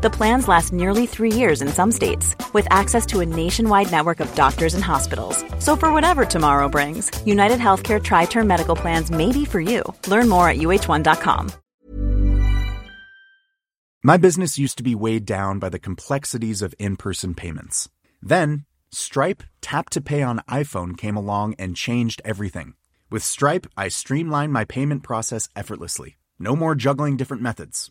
The plans last nearly three years in some states, with access to a nationwide network of doctors and hospitals. So, for whatever tomorrow brings, United Healthcare Tri Term Medical Plans may be for you. Learn more at uh1.com. My business used to be weighed down by the complexities of in person payments. Then, Stripe Tap to Pay on iPhone came along and changed everything. With Stripe, I streamlined my payment process effortlessly. No more juggling different methods.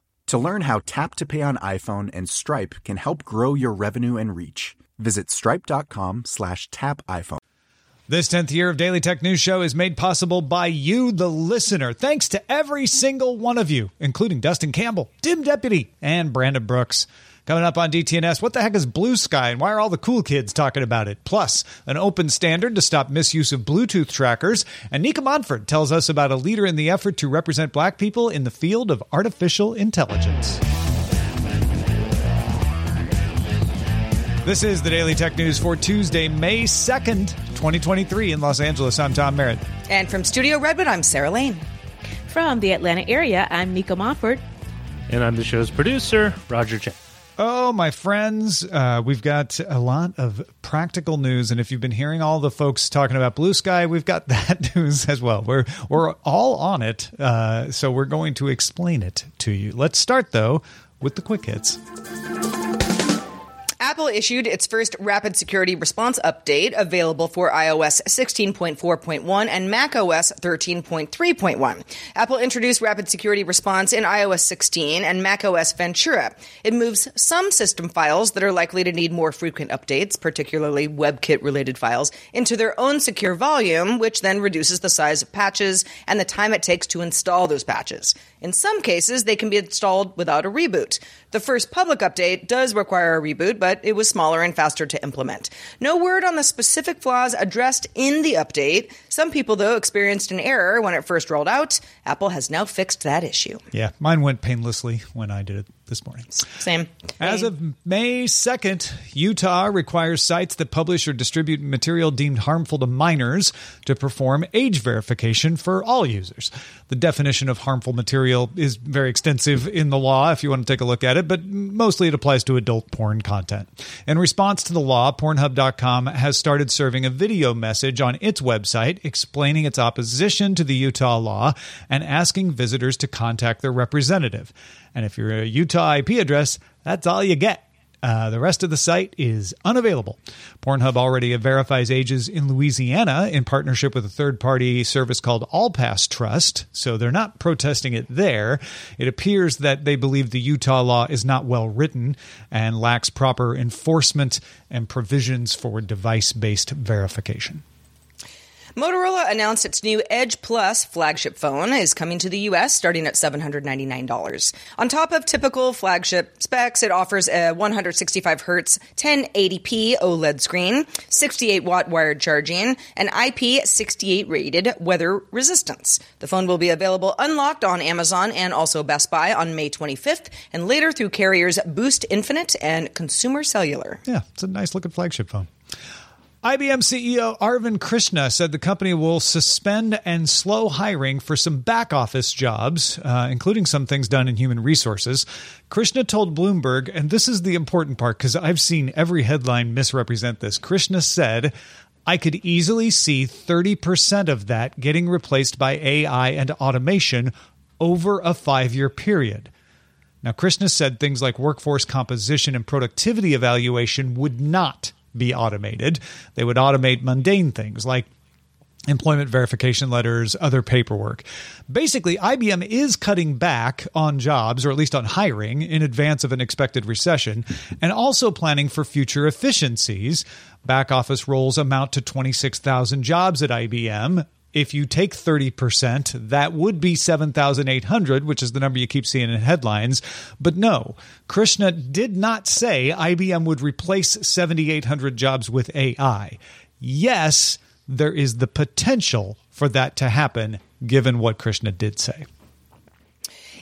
To learn how Tap to Pay on iPhone and Stripe can help grow your revenue and reach, visit stripe.com slash tap iPhone. This 10th year of Daily Tech News Show is made possible by you, the listener. Thanks to every single one of you, including Dustin Campbell, Dim Deputy, and Brandon Brooks. Coming up on DTNS, what the heck is Blue Sky and why are all the cool kids talking about it? Plus, an open standard to stop misuse of Bluetooth trackers. And Nica Montford tells us about a leader in the effort to represent black people in the field of artificial intelligence. This is the Daily Tech News for Tuesday, May 2nd, 2023 in Los Angeles. I'm Tom Merritt. And from Studio Redwood, I'm Sarah Lane. From the Atlanta area, I'm Nica Montford. And I'm the show's producer, Roger Chang. Oh, my friends, uh, we've got a lot of practical news, and if you've been hearing all the folks talking about Blue Sky, we've got that news as well. We're we're all on it, uh, so we're going to explain it to you. Let's start though with the quick hits. Apple issued its first rapid security response update available for iOS 16.4.1 and macOS 13.3.1. Apple introduced rapid security response in iOS 16 and macOS Ventura. It moves some system files that are likely to need more frequent updates, particularly WebKit related files, into their own secure volume, which then reduces the size of patches and the time it takes to install those patches. In some cases, they can be installed without a reboot. The first public update does require a reboot, but it was smaller and faster to implement. No word on the specific flaws addressed in the update. Some people, though, experienced an error when it first rolled out. Apple has now fixed that issue. Yeah, mine went painlessly when I did it this morning. Same. As of May 2nd, Utah requires sites that publish or distribute material deemed harmful to minors to perform age verification for all users. The definition of harmful material is very extensive in the law if you want to take a look at it, but mostly it applies to adult porn content. In response to the law, Pornhub.com has started serving a video message on its website explaining its opposition to the Utah law and asking visitors to contact their representative. And if you're a Utah IP address, that's all you get. Uh, the rest of the site is unavailable. Pornhub already verifies ages in Louisiana in partnership with a third party service called AllPass Trust, so they're not protesting it there. It appears that they believe the Utah law is not well written and lacks proper enforcement and provisions for device based verification. Motorola announced its new Edge Plus flagship phone is coming to the US starting at $799. On top of typical flagship specs, it offers a 165 Hz 1080p OLED screen, 68 watt wired charging, and IP68 rated weather resistance. The phone will be available unlocked on Amazon and also Best Buy on May 25th and later through carriers Boost Infinite and Consumer Cellular. Yeah, it's a nice looking flagship phone. IBM CEO Arvind Krishna said the company will suspend and slow hiring for some back office jobs, uh, including some things done in human resources. Krishna told Bloomberg, and this is the important part because I've seen every headline misrepresent this. Krishna said, I could easily see 30% of that getting replaced by AI and automation over a five year period. Now, Krishna said things like workforce composition and productivity evaluation would not be automated. They would automate mundane things like employment verification letters, other paperwork. Basically, IBM is cutting back on jobs, or at least on hiring, in advance of an expected recession, and also planning for future efficiencies. Back office roles amount to 26,000 jobs at IBM. If you take 30%, that would be 7,800, which is the number you keep seeing in headlines. But no, Krishna did not say IBM would replace 7,800 jobs with AI. Yes, there is the potential for that to happen, given what Krishna did say.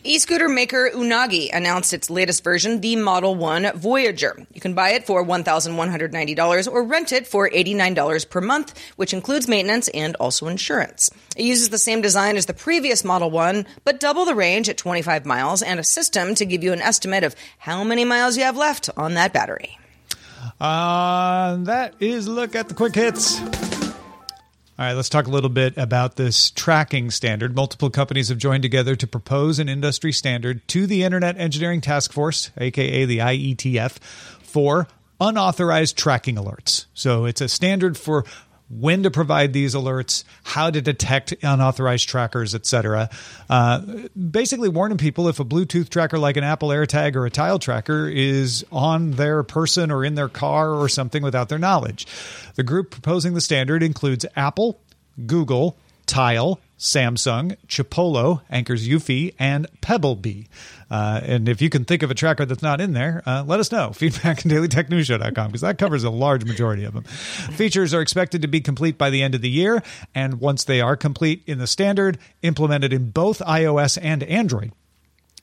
E-scooter maker Unagi announced its latest version, the Model 1 Voyager. You can buy it for $1,190 or rent it for $89 per month, which includes maintenance and also insurance. It uses the same design as the previous Model 1, but double the range at 25 miles and a system to give you an estimate of how many miles you have left on that battery. Uh, that is look at the quick hits. All right, let's talk a little bit about this tracking standard. Multiple companies have joined together to propose an industry standard to the Internet Engineering Task Force, aka the IETF, for unauthorized tracking alerts. So it's a standard for when to provide these alerts, how to detect unauthorized trackers, etc. Uh, basically, warning people if a Bluetooth tracker like an Apple AirTag or a Tile tracker is on their person or in their car or something without their knowledge. The group proposing the standard includes Apple, Google, Tile, Samsung, Chipolo, Anker's Eufy, and Pebblebee. Uh, and if you can think of a tracker that's not in there, uh, let us know. Feedback at dailytechnewsshow.com because that covers a large majority of them. Features are expected to be complete by the end of the year. And once they are complete in the standard, implemented in both iOS and Android,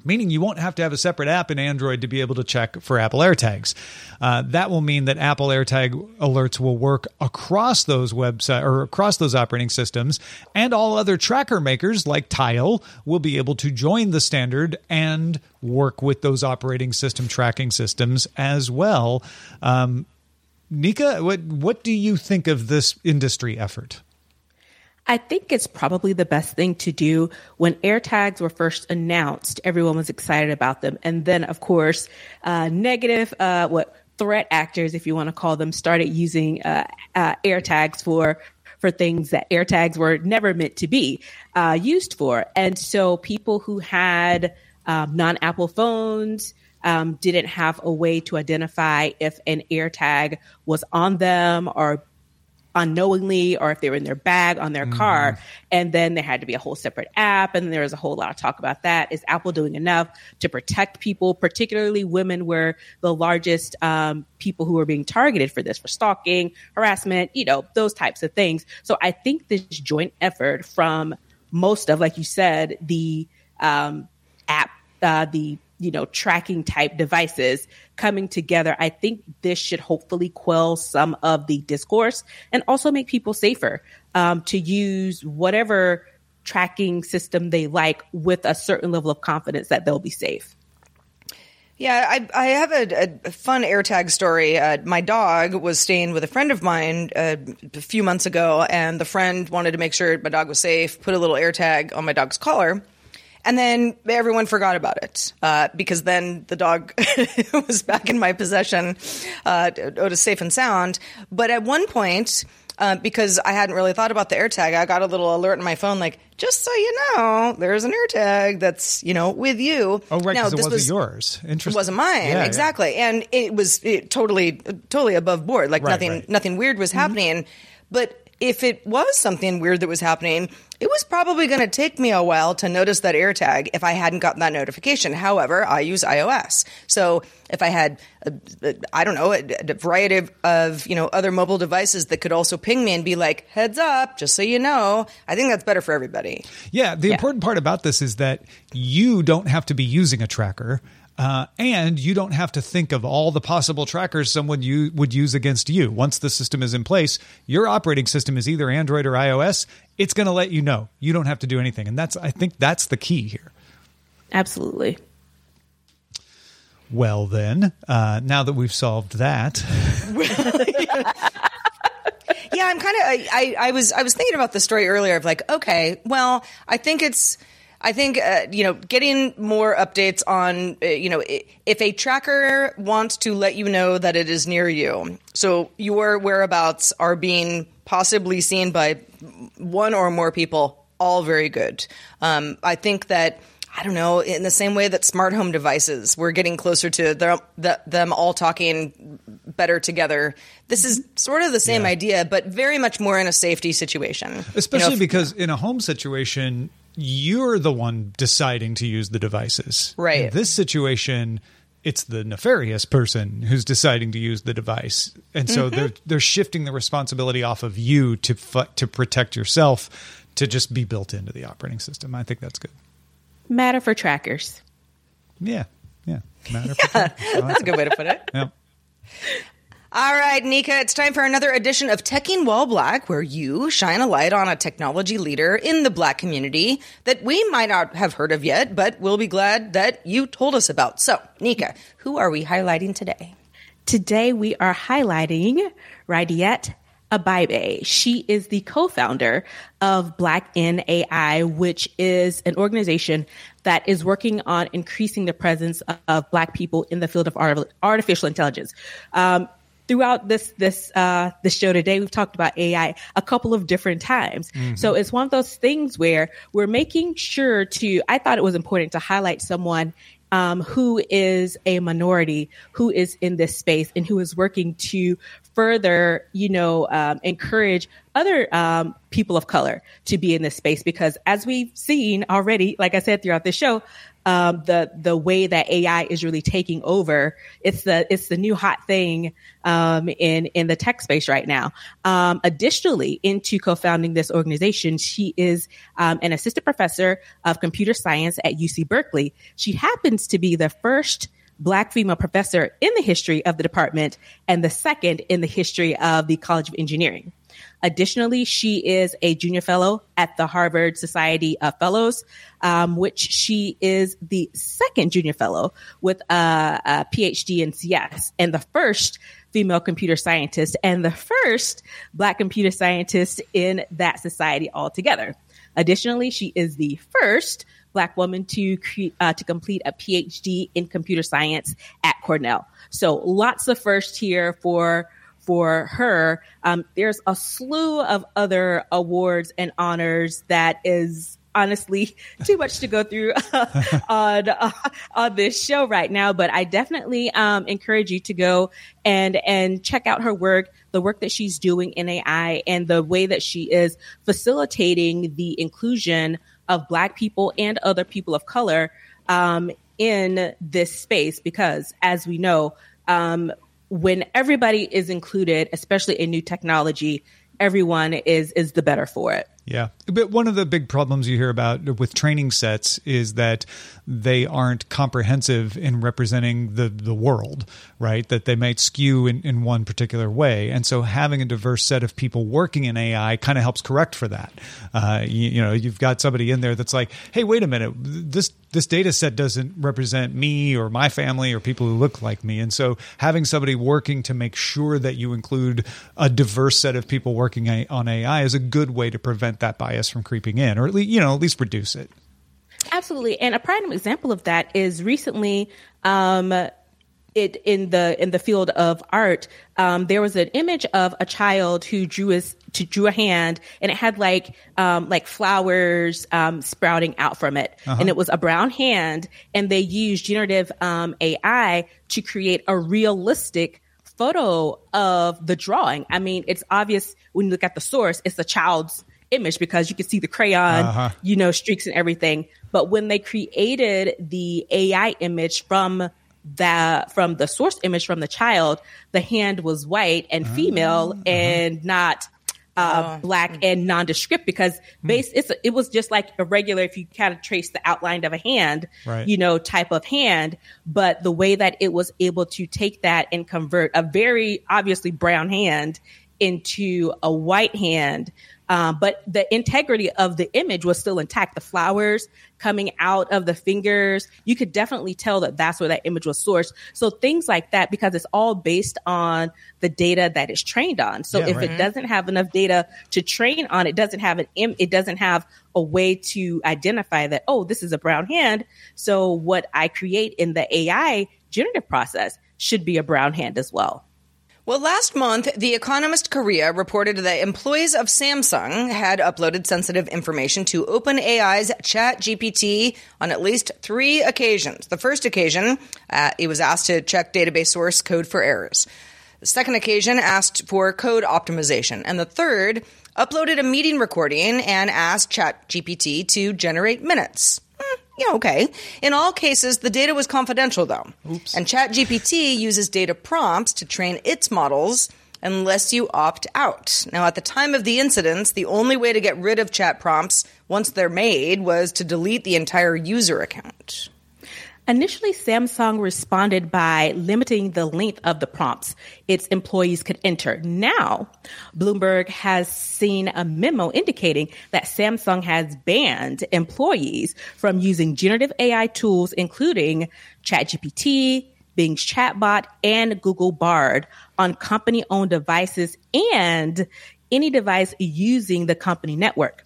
meaning you won't have to have a separate app in Android to be able to check for Apple AirTags. Uh, that will mean that Apple AirTag alerts will work across those website or across those operating systems, and all other tracker makers like Tile will be able to join the standard and work with those operating system tracking systems as well. Um, Nica, what what do you think of this industry effort? I think it's probably the best thing to do. When AirTags were first announced, everyone was excited about them. And then, of course, uh, negative, uh, what threat actors, if you want to call them, started using uh, uh AirTags for for things that AirTags were never meant to be uh, used for. And so people who had um, non-Apple phones, um, didn't have a way to identify if an AirTag was on them or unknowingly or if they were in their bag on their mm. car. And then there had to be a whole separate app. And there was a whole lot of talk about that. Is Apple doing enough to protect people, particularly women were the largest um, people who were being targeted for this, for stalking, harassment, you know, those types of things. So I think this joint effort from most of, like you said, the um, app, uh, the you know, tracking type devices coming together, I think this should hopefully quell some of the discourse and also make people safer um, to use whatever tracking system they like with a certain level of confidence that they'll be safe. Yeah, I, I have a, a, fun AirTag story. Uh, my dog was staying with a friend of mine uh, a few months ago, and the friend wanted to make sure my dog was safe, put a little AirTag on my dog's collar. And then everyone forgot about it uh, because then the dog was back in my possession, uh, it was safe and sound. But at one point, uh, because I hadn't really thought about the AirTag, I got a little alert on my phone, like just so you know, there's an AirTag that's you know with you. Oh, right, because it wasn't was, yours. Interesting. It wasn't mine, yeah, exactly, yeah. and it was it, totally, totally above board. Like right, nothing, right. nothing weird was mm-hmm. happening, but if it was something weird that was happening, it was probably going to take me a while to notice that AirTag if I hadn't gotten that notification. However, I use iOS. So if I had, I don't know, a, a variety of, of, you know, other mobile devices that could also ping me and be like, heads up, just so you know, I think that's better for everybody. Yeah. The yeah. important part about this is that you don't have to be using a tracker. Uh, and you don't have to think of all the possible trackers someone you would use against you. Once the system is in place, your operating system is either Android or iOS. It's going to let you know. You don't have to do anything, and that's I think that's the key here. Absolutely. Well, then, uh, now that we've solved that. yeah, I'm kind of. I, I, I was I was thinking about the story earlier of like, okay, well, I think it's I think uh, you know getting more updates on uh, you know if a tracker wants to let you know that it is near you, so your whereabouts are being possibly seen by one or more people, all very good. Um, I think that. I don't know, in the same way that smart home devices, we're getting closer to them, them all talking better together. This is sort of the same Yeah. idea, but very much more in a safety situation. You know, Especially if- because in a home situation, you're the one deciding to use the devices. Right. In this situation, it's the nefarious person who's deciding to use the device, and so Mm-hmm. they're they're shifting the responsibility off of you to fu- to protect yourself to just be built into the operating system. I think that's good. Matter for trackers. Yeah, yeah. Matter for time. I like that's a good way to put it. it. Yeah. All right, Nica, it's time for another edition of Teching While Black, where you shine a light on a technology leader in the black community that we might not have heard of yet, but we'll be glad that you told us about. So, Nica, who are we highlighting today? Today we are highlighting Rediet Abebe. She is the co-founder of Black in AI, which is an organization that is working on increasing the presence of, Black people in the field of art- artificial intelligence. Um, throughout this this uh, this show today, we've talked about AI a couple of different times. So it's one of those things where we're making sure to. I thought it was important to highlight someone um, who is a minority, who is in this space, and who is working to further, you know, um, encourage other um, people of color to be in this space. Because as we've seen already, like I said throughout the show, um, the the way that AI is really taking over, it's the it's the new hot thing um, in in the tech space right now. Um, additionally, into co-founding this organization, she is um, an assistant professor of computer science at UC Berkeley. She happens to be the first Black female professor in the history of the department and the second in the history of the College of Engineering. Additionally, she is a junior fellow at the Harvard Society of Fellows, um, which she is the second junior fellow with a, a PhD in CS and the first female computer scientist and the first Black computer scientist in that society altogether. Additionally, she is the first Black woman to uh, to complete a PhD in computer science at Cornell. So lots of first here for for her. Um, there's a slew of other awards and honors that is honestly too much to go through on uh, on this show right now. But I definitely um, encourage you to go and and check out her work, the work that she's doing in AI, and the way that she is facilitating the inclusion of Black people and other people of color um, in this space. Because as we know, um, when everybody is included, especially in new technology, everyone is is the better for it. Yeah. But one of the big problems you hear about with training sets is that they aren't comprehensive in representing the, the world, right? That they might skew in, in one particular way. And so having a diverse set of people working in AI kind of helps correct for that. Uh, you, you know, you've got somebody in there that's like, hey, wait a minute, this this data set doesn't represent me or my family or people who look like me. And so having somebody working to make sure that you include a diverse set of people working on AI is a good way to prevent that bias from creeping in or at least, you know, at least reduce it. Absolutely. And a prime example of that is recently um, it in the in the field of art, um, there was an image of a child who drew his to drew a hand and it had like um, like flowers um, sprouting out from it, and it was a brown hand, and they used generative um, AI to create a realistic photo of the drawing. I mean, it's obvious when you look at the source, it's a child's image because you can see the crayon, uh-huh. you know, streaks and everything. But when they created the AI image from the from the source image from the child, the hand was white and female ah, uh-huh. and not uh, oh, black and nondescript because hmm. base it's it was just like a regular if you kind of trace the outline of a hand, Right. you know, type of hand. But the way that it was able to take that and convert a very obviously brown hand into a white hand. Um, but the integrity of the image was still intact. The flowers coming out of the fingers, you could definitely tell that that's where that image was sourced. So things like that, because it's all based on the data that it's trained on. So Yeah, if right. it doesn't have enough data to train on, it doesn't have an im- it doesn't have a way to identify that oh this is a brown hand. So what I create in the AI generative process should be a brown hand as well. Well, last month, The Economist Korea reported that employees of Samsung had uploaded sensitive information to OpenAI's ChatGPT on at least three occasions. The first occasion, uh, it was asked to check database source code for errors. The second occasion asked for code optimization. And the third uploaded a meeting recording and asked ChatGPT to generate minutes. Yeah, okay. In all cases, the data was confidential, though. Oops. And ChatGPT uses data prompts to train its models unless you opt out. Now, at the time of the incidents, the only way to get rid of chat prompts once they're made was to delete the entire user account. Initially, Samsung responded by limiting the length of the prompts its employees could enter. Now, Bloomberg has seen a memo indicating that Samsung has banned employees from using generative AI tools, including ChatGPT, Bing's chatbot, and Google Bard on company owned devices and any device using the company network.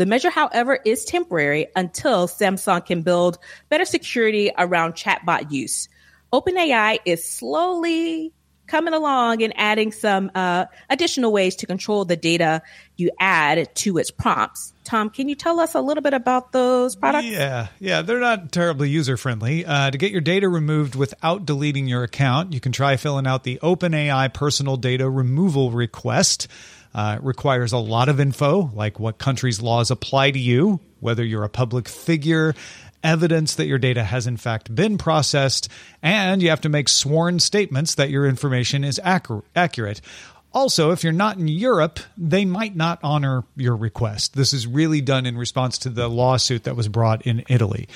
The measure, however, is temporary until Samsung can build better security around chatbot use. OpenAI is slowly coming along and adding some uh, additional ways to control the data you add to its prompts. Tom, can you tell us a little bit about those products? Yeah, yeah, they're not terribly user friendly. Uh, to get your data removed without deleting your account, you can try filling out the OpenAI personal data removal request. Uh, requires a lot of info, like what country's laws apply to you, whether you're a public figure, evidence that your data has in fact been processed, and you have to make sworn statements that your information is accurate. Also, if you're not in Europe, they might not honor your request. This is really done in response to the lawsuit that was brought in Italy.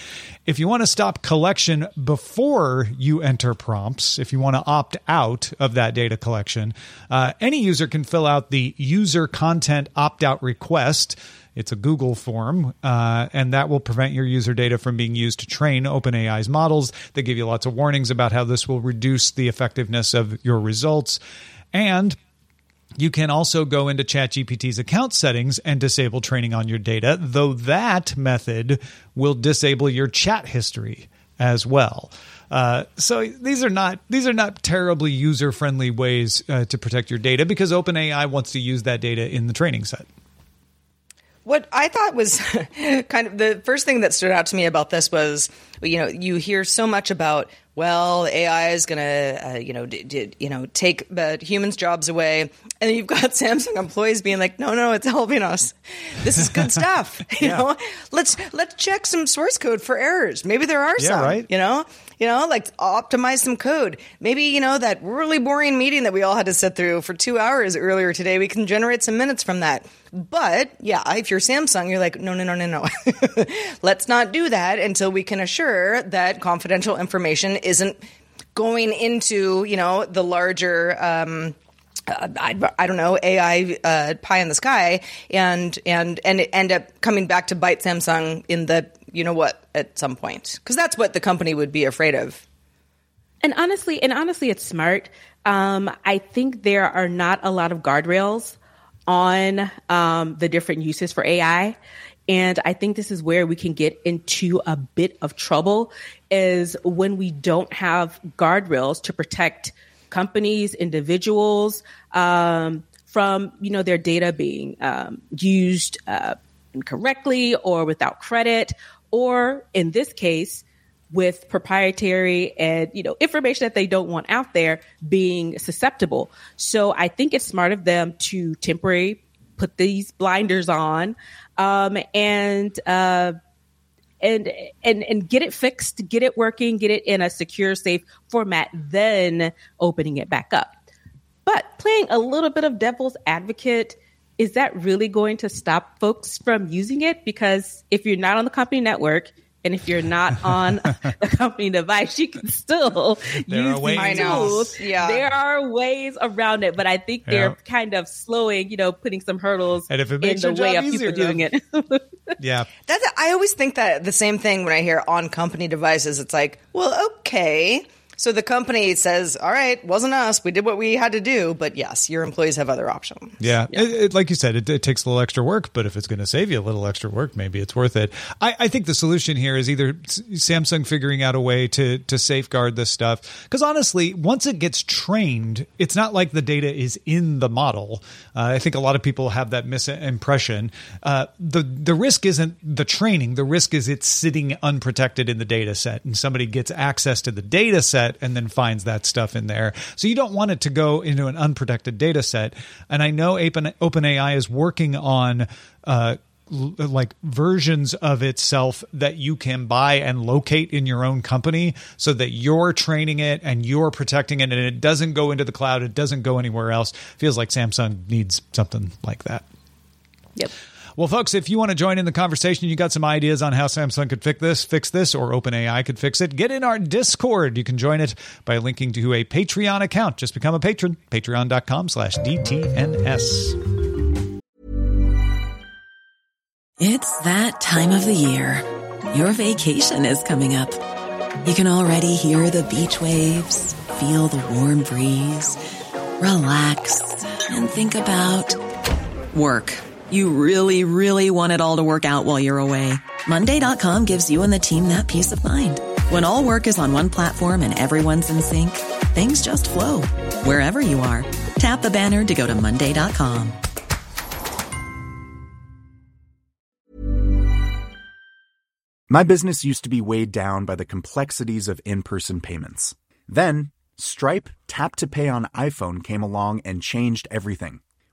If you want to stop collection before you enter prompts, if you want to opt out of that data collection, uh, any user can fill out the user content opt out request. It's a Google form, uh, and that will prevent your user data from being used to train OpenAI's models. They give you lots of warnings about how this will reduce the effectiveness of your results. And you can also go into ChatGPT's account settings and disable training on your data, though that method will disable your chat history as well. Uh, so these are not these are not terribly user friendly ways uh, to protect your data because OpenAI wants to use that data in the training set. What I thought was kind of the first thing that stood out to me about this was, you know, you hear so much about well, AI is going to, uh, you know, d- d- you know, take uh, humans' jobs away, and you've got Samsung employees being like, "No, no, it's helping us. This is good stuff. You yeah. know, let's let's check some source code for errors. Maybe there are yeah, some. Right. You know, you know, like optimize some code. Maybe you know that really boring meeting that we all had to sit through for two hours earlier today. We can generate some minutes from that. But yeah, if you're Samsung, you're like, no, no, no, no, no. let's not do that until we can assure that confidential information isn't going into you know the larger um, uh, I, I, don't know AI uh, pie in the sky and and and end up coming back to bite Samsung in the you know what at some point because that's what the company would be afraid of. And honestly, and honestly, it's smart. Um, I think there are not a lot of guardrails on um, the different uses for AI. And I think this is where we can get into a bit of trouble is when we don't have guardrails to protect companies, individuals um, from you know their data being um, used uh, incorrectly or without credit, or in this case with proprietary and you know information that they don't want out there being susceptible. So I think it's smart of them to temporarily put these blinders on um, and uh, and and and get it fixed, get it working, get it in a secure, safe format, then opening it back up. But playing a little bit of devil's advocate, is that really going to stop folks from using it? Because if you're not on the company network, and if you're not on the company device, you can still there use these tools. Yeah. There are ways around it, but I think they're yeah. kind of slowing, you know, putting some hurdles and if it makes in the way of people doing it. yeah. That's I always think that the same thing when I hear on company devices. It's like, well, okay. So the company says, "All right, wasn't us. We did what we had to do." But yes, your employees have other options. Yeah, It, it, like you said, it, it, takes a little extra work, but if it's going to save you a little extra work, maybe it's worth it. I, I, think the solution here is either Samsung figuring out a way to to safeguard this stuff. Because honestly, once it gets trained, it's not like the data is in the model. Uh, I think a lot of people have that misimpression. Uh, the the risk isn't the training. The risk is it's sitting unprotected in the data set, and somebody gets access to the data set and then finds that stuff in there. So you don't want it to go into an unprotected data set. And I know OpenAI is working on. Uh, like versions of itself that you can buy and locate in your own company so that you're training it and you're protecting it and it doesn't go into the cloud it doesn't go anywhere else feels like samsung needs something like that yep well, folks, if you want to join in the conversation, you got some ideas on how Samsung could fix this, fix this, or OpenAI could fix it. Get in our Discord. You can join it by linking to a Patreon account. Just become a patron. Patreon.com slash DTNS. It's that time of the year. Your vacation is coming up. You can already hear the beach waves, feel the warm breeze, relax, and think about work. You really, really want it all to work out while you're away. Monday.com gives you and the team that peace of mind. When all work is on one platform and everyone's in sync, things just flow wherever you are. Tap the banner to go to Monday.com. My business used to be weighed down by the complexities of in person payments. Then, Stripe Tap to Pay on iPhone came along and changed everything.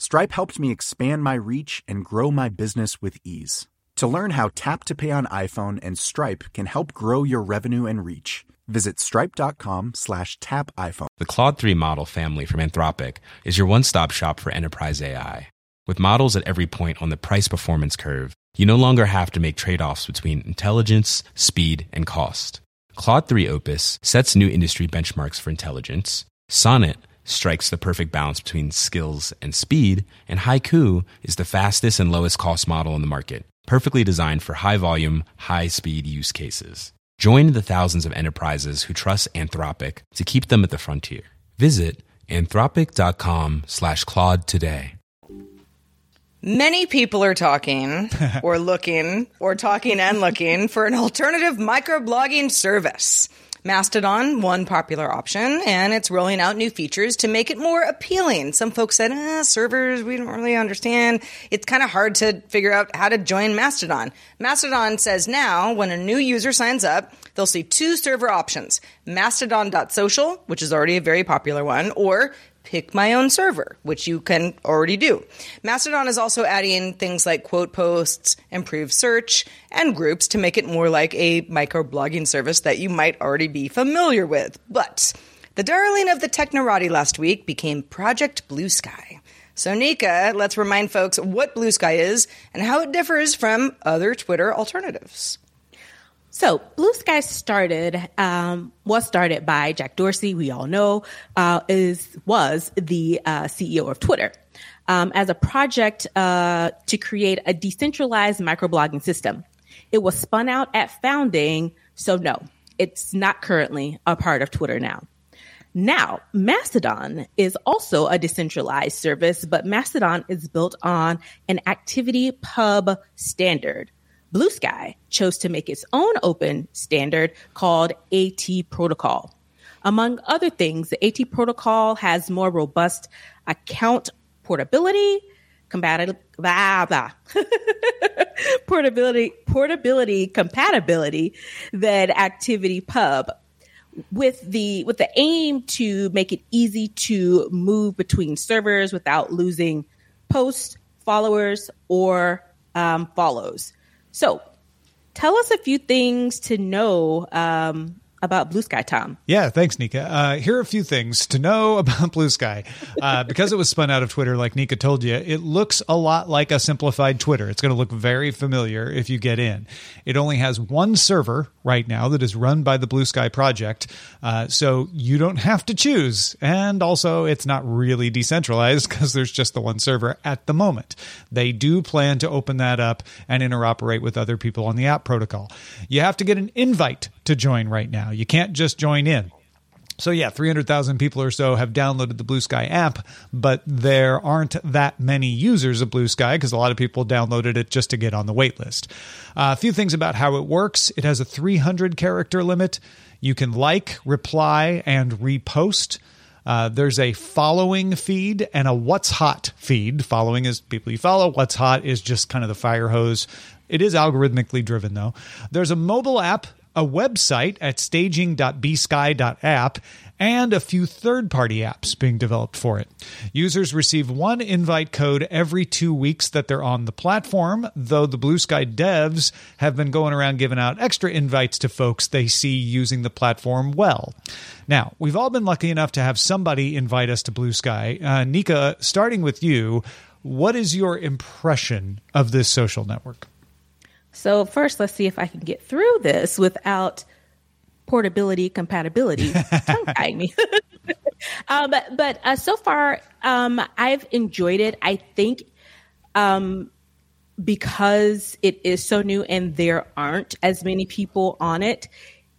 Stripe helped me expand my reach and grow my business with ease. To learn how Tap to Pay on iPhone and Stripe can help grow your revenue and reach, visit stripe.com slash tap iPhone. The Claude 3 model family from Anthropic is your one-stop shop for enterprise AI. With models at every point on the price-performance curve, you no longer have to make trade-offs between intelligence, speed, and cost. Claude 3 Opus sets new industry benchmarks for intelligence. Sonnet strikes the perfect balance between skills and speed, and Haiku is the fastest and lowest cost model in the market, perfectly designed for high volume, high speed use cases. Join the thousands of enterprises who trust Anthropic to keep them at the frontier. Visit anthropic.com slash Claude today. Many people are talking or looking or talking and looking for an alternative microblogging service. Mastodon, one popular option, and it's rolling out new features to make it more appealing. Some folks said, eh, servers, we don't really understand. It's kind of hard to figure out how to join Mastodon. Mastodon says now, when a new user signs up, they'll see two server options mastodon.social, which is already a very popular one, or pick my own server, which you can already do. Mastodon is also adding things like quote posts, improved search, and groups to make it more like a microblogging service that you might already be familiar with. But the darling of the Technorati last week became Project Blue Sky. So, Nica, let's remind folks what Blue Sky is and how it differs from other Twitter alternatives. So, Blue Sky started um, was started by Jack Dorsey. We all know uh, is was the uh, CEO of Twitter um, as a project uh, to create a decentralized microblogging system. It was spun out at founding, so no, it's not currently a part of Twitter now. Now, Mastodon is also a decentralized service, but Mastodon is built on an ActivityPub standard. Blue Sky chose to make its own open standard called AT Protocol. Among other things, the AT Protocol has more robust account portability, compatibility, blah, blah. portability, portability, compatibility than ActivityPub with the with the aim to make it easy to move between servers without losing posts, followers, or um, follows. So, tell us a few things to know um, about Blue Sky, Tom. Yeah, thanks, Nica. Uh, here are a few things to know about Blue Sky. Uh, because it was spun out of Twitter, like Nica told you, it looks a lot like a simplified Twitter. It's going to look very familiar if you get in. It only has one server right now that is run by the Blue Sky project, uh, so you don't have to choose. And also, it's not really decentralized because there's just the one server at the moment. They do plan to open that up and interoperate with other people on the AT protocol. You have to get an invite to join right now. You can't just join in. So yeah, 300,000 people or so have downloaded the Blue Sky app, but there aren't that many users of Blue Sky because a lot of people downloaded it just to get on the wait list. Uh, a few things about how it works. It has a 300 character limit. You can like, reply, and repost. Uh, there's a following feed and a what's hot feed. Following is people you follow. What's hot is just kind of the fire hose. It is algorithmically driven though. There's a mobile app a website at staging.bsky.app, and a few third party apps being developed for it. Users receive one invite code every two weeks that they're on the platform, though the Blue Sky devs have been going around giving out extra invites to folks they see using the platform well. Now, we've all been lucky enough to have somebody invite us to Blue Sky. Uh, Nica, starting with you, what is your impression of this social network? So first, let's see if I can get through this without portability, compatibility tongue me. um, but but uh, so far, um, I've enjoyed it. I think um, because it is so new and there aren't as many people on it.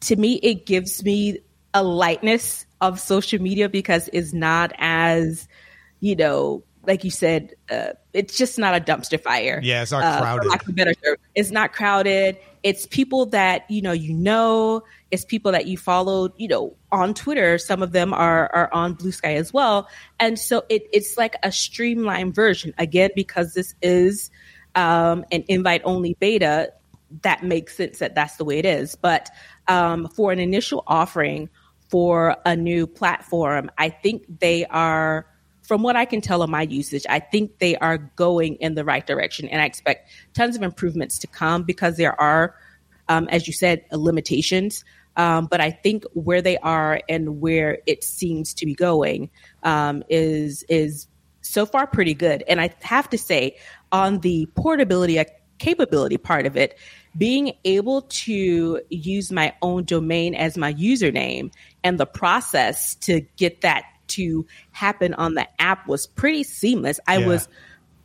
To me, it gives me a lightness of social media because it's not as you know like you said, uh, it's just not a dumpster fire. Yeah, it's not uh, crowded. Uh, better term. It's not crowded. It's people that you know you know. It's people that you followed, you know, on Twitter. Some of them are are on Blue Sky as well, and so it, it's like a streamlined version. Again, because this is um, an invite only beta, that makes sense that that's the way it is. But um, for an initial offering for a new platform, I think they are from what I can tell of my usage, I think they are going in the right direction. And I expect tons of improvements to come because there are, um, as you said, limitations. Um, but I think where they are and where it seems to be going um, is is so far pretty good. And I have to say, on the portability uh, capability part of it, being able to use my own domain as my username and the process to get that to happen on the app was pretty seamless. I yeah. was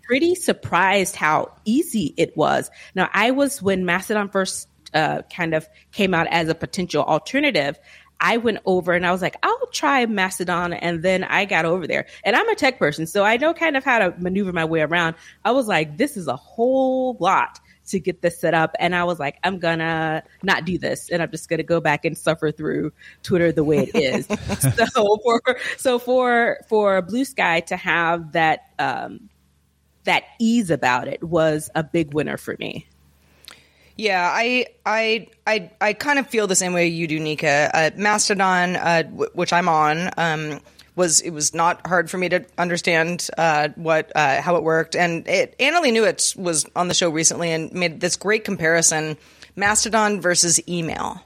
pretty surprised how easy it was. Now, I was when Mastodon first uh, kind of came out as a potential alternative. I went over and I was like, I'll try Mastodon. And then I got over there. And I'm a tech person, so I know kind of how to maneuver my way around. I was like, this is a whole lot to get this set up. And I was like, I'm gonna not do this, and I'm just gonna go back and suffer through Twitter the way it is. so for so for for Blue Sky to have that um, that ease about it was a big winner for me. Yeah, I I I I kind of feel the same way you do, Nica. Uh, Mastodon, uh, w- which I'm on. Um, was it was not hard for me to understand uh, what uh, how it worked. And it, Annalee Newitz was on the show recently and made this great comparison: Mastodon versus email.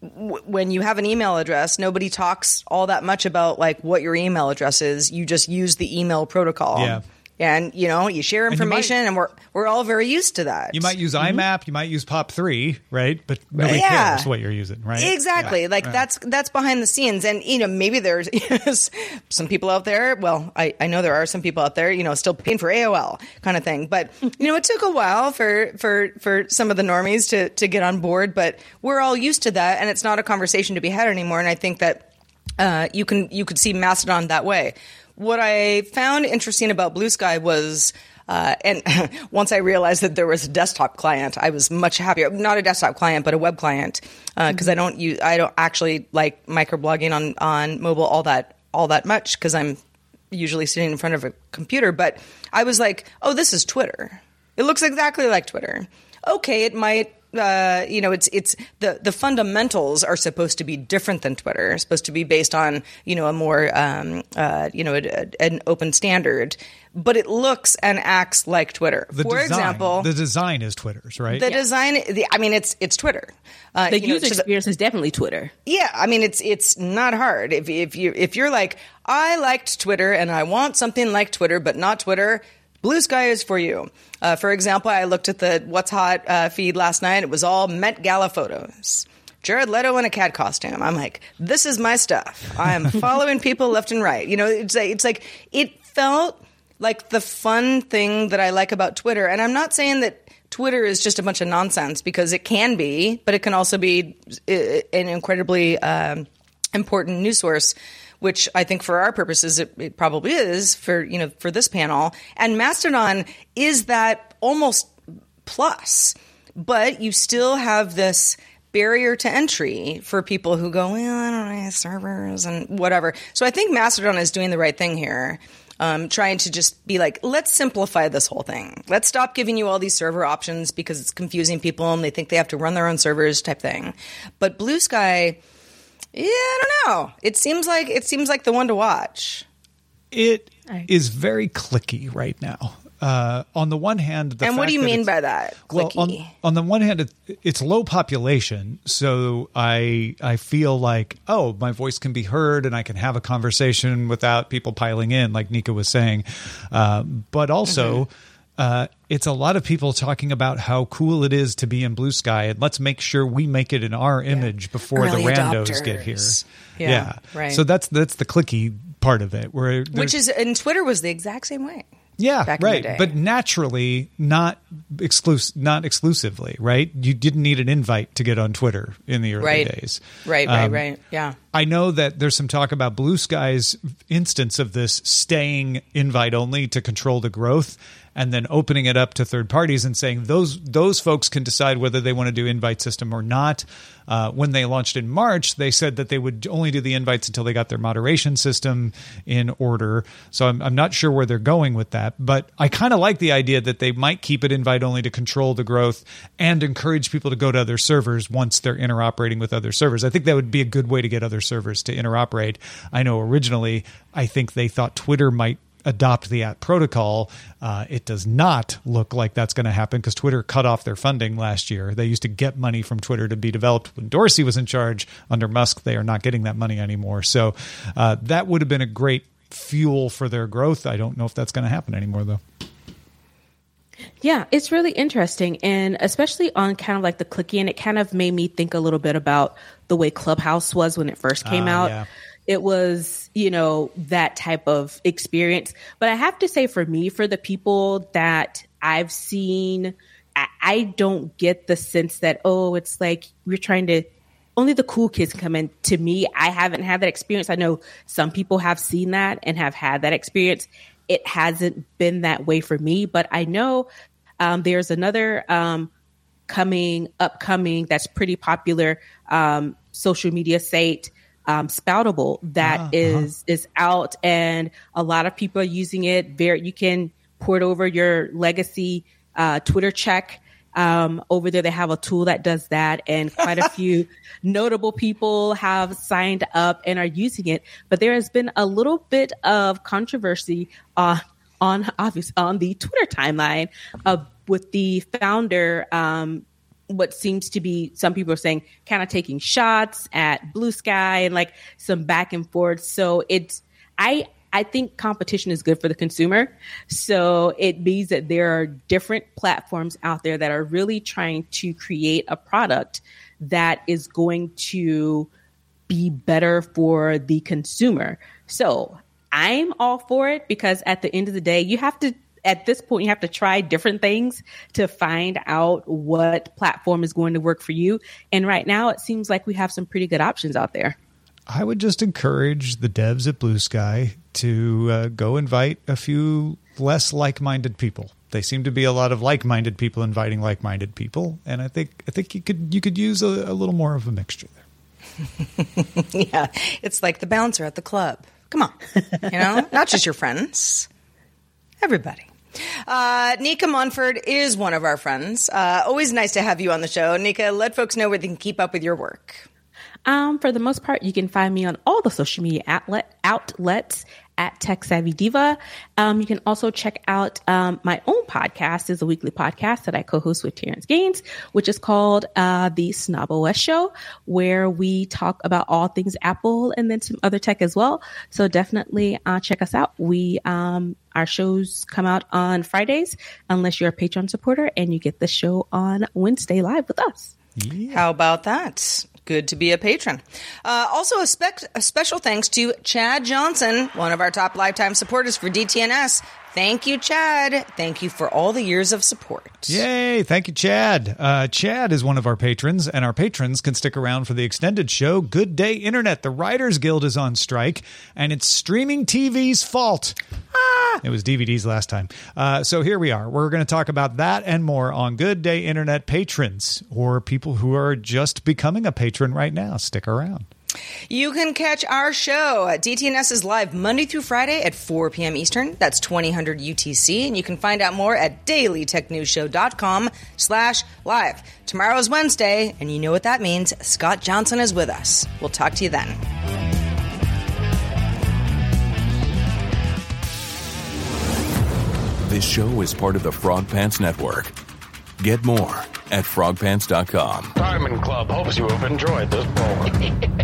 When you have an email address, nobody talks all that much about like what your email address is. You just use the email protocol. Yeah and you know you share information and, might, and, we're we're all very used to that. You might use mm-hmm. imap you might use pop3 right? But nobody yeah. cares what you're using right? Exactly. Yeah. like that's that's behind the scenes. And you know maybe there's some people out there well I, I know there are some people out there you know still paying for aol kind of thing. But you know it took a while for for for some of the normies to to get on board but we're all used to that and it's not a conversation to be had anymore. And i think that uh, you can you could see Mastodon that way what I found interesting about Blue Sky was. Uh, and once I realized that there was a desktop client, I was much happier. Not a desktop client, but a web client, because uh, mm-hmm. I don't use, I don't actually like microblogging on on mobile all that all that much because I'm usually sitting in front of a computer. But I was like, oh, this is Twitter. It looks exactly like Twitter. Okay, it might uh, you know, it's it's the the fundamentals are supposed to be different than Twitter. It's supposed to be based on you know a more um, uh, you know a, a, an open standard, but it looks and acts like Twitter. The For design, example, the design is Twitter's, right? the design. The, I mean, it's it's Twitter. Uh, The you know, user to the- experience is definitely Twitter. yeah, I mean it's it's not hard. If if you if you're like I liked Twitter and I want something like Twitter but not Twitter, Blue Sky is for you. Uh, for example, I looked at the What's Hot uh, feed last night. It was all Met Gala photos. Jared Leto in a cat costume. I'm like, this is my stuff. I am following people left and right. You know, it's like, it's like it felt like the fun thing that I like about Twitter. And I'm not saying that Twitter is just a bunch of nonsense because it can be, but it can also be uh, an incredibly um, important news source. Which I think, for our purposes, it, it probably is for you know for this panel. And Mastodon is that almost plus, but you still have this barrier to entry for people who go, well, I don't know, servers and whatever. So I think Mastodon is doing the right thing here. Um, trying to just be like, let's simplify this whole thing. Let's stop giving you all these server options because it's confusing people and they think they have to run their own servers type thing. But Blue Sky, yeah, I don't know. It seems like it seems like the one to watch. It is very clicky right now. Uh, on the one hand, the and what do you mean by that? Well, on, Clicky. on the one hand, it, it's low population, so I I feel like oh, my voice can be heard, and I can have a conversation without people piling in, like Nica was saying. Uh, but also, uh, it's a lot of people talking about how cool it is to be in Blue Sky, and let's make sure we make it in our image before Early the randos get here. adopters. Yeah, right. So that's that's the clicky part of it, where Which is and Twitter was the exact same way. yeah, back in the right. But naturally, not exclusive, not exclusively, right? You didn't need an invite to get on Twitter in the early Right. days. Right, right, Um, right. Yeah. I know that there's some talk about Blue Sky's instance of this staying invite only to control the growth and then opening it up to third parties and saying those those folks can decide whether they want to do invite system or not. Uh, when they launched in March, they said that they would only do the invites until they got their moderation system in order. So I'm, I'm not sure where they're going with that, but I kind of like the idea that they might keep it invite only to control the growth and encourage people to go to other servers once they're interoperating with other servers. I think that would be a good way to get other servers to interoperate. I know originally, I think they thought Twitter might adopt the AT protocol. Uh, it does not look like that's going to happen because Twitter cut off their funding last year. They used to get money from Twitter to be developed when Dorsey was in charge. Under Musk, they are not getting that money anymore. So uh, that would have been a great fuel for their growth. I don't know if that's going to happen anymore, though. Yeah, it's really interesting. And especially on kind of like the clicky, and it kind of made me think a little bit about the way Clubhouse was when it first came Ah, out. yeah. It was, you know, that type of experience. But I have to say, for me, for the people that I've seen, I, I don't get the sense that, oh, it's like we're trying to only the cool kids come in. To me, I haven't had that experience. I know some people have seen that and have had that experience. It hasn't been that way for me, but I know um, there's another um, coming, upcoming that's pretty popular um, social media site, um, Spoutable, that is is out, and a lot of people are using it. Very, you can port over your legacy uh, Twitter check um, over there. They have a tool that does that, and quite a few notable people have signed up and are using it. But there has been a little bit of controversy uh, on obvious on the Twitter timeline uh, with the founder. Um, what seems to be some people are saying kind of taking shots at blue sky and like some back and forth. So it's i i think competition is good for the consumer. So it means that there are different platforms out there that are really trying to create a product that is going to be better for the consumer. So i'm all for it because at the end of the day you have to at this point you have to try different things to find out what platform is going to work for you and right now it seems like we have some pretty good options out there I would just encourage the devs at Blue Sky to uh, go invite a few less like-minded people. They seem to be a lot of like-minded people inviting like-minded people, and I think I think you could you could use a, a little more of a mixture there. yeah, it's like the bouncer at the club. Come on, you know, not just your friends, everybody. Uh, Nica Montford is one of our friends. Uh, always nice to have you on the show. Nika, let folks know where they can keep up with your work. Um, for the most part, you can find me on all the social media outlet, outlets at Tech Savvy Diva. Um, you can also check out um, my own podcast is a weekly podcast that I co-host with Terrence Gaines, which is called uh, the Snob OS Show, where we talk about all things Apple and then some other tech as well. So definitely uh, check us out. We um, our shows come out on Fridays, unless you're a Patreon supporter, and you get the show on Wednesday live with us. Yeah. How about that? Good to be a patron. Uh, also, a, spec- a special thanks to Chad Johnson, one of our top lifetime supporters for DTNS. Thank you, Chad. Thank you for all the years of support. Yay. Thank you, Chad. Uh, Chad is one of our patrons, and our patrons can stick around for the extended show, Good Day Internet. The Writers Guild is on strike, and it's streaming TV's fault. Ah, it was DVDs last time. Uh, so here we are. We're going to talk about that and more on Good Day Internet patrons or people who are just becoming a patron right now. Stick around. You can catch our show. At DTNS is live Monday through Friday at 4 p.m. Eastern. That's 2000 UTC. And you can find out more at dailytechnewsshow.com slash live. Tomorrow is Wednesday, and you know what that means. Scott Johnson is with us. We'll talk to you then. This show is part of the Frog Pants Network. Get more at frogpants.com. Diamond Club hopes you have enjoyed this program.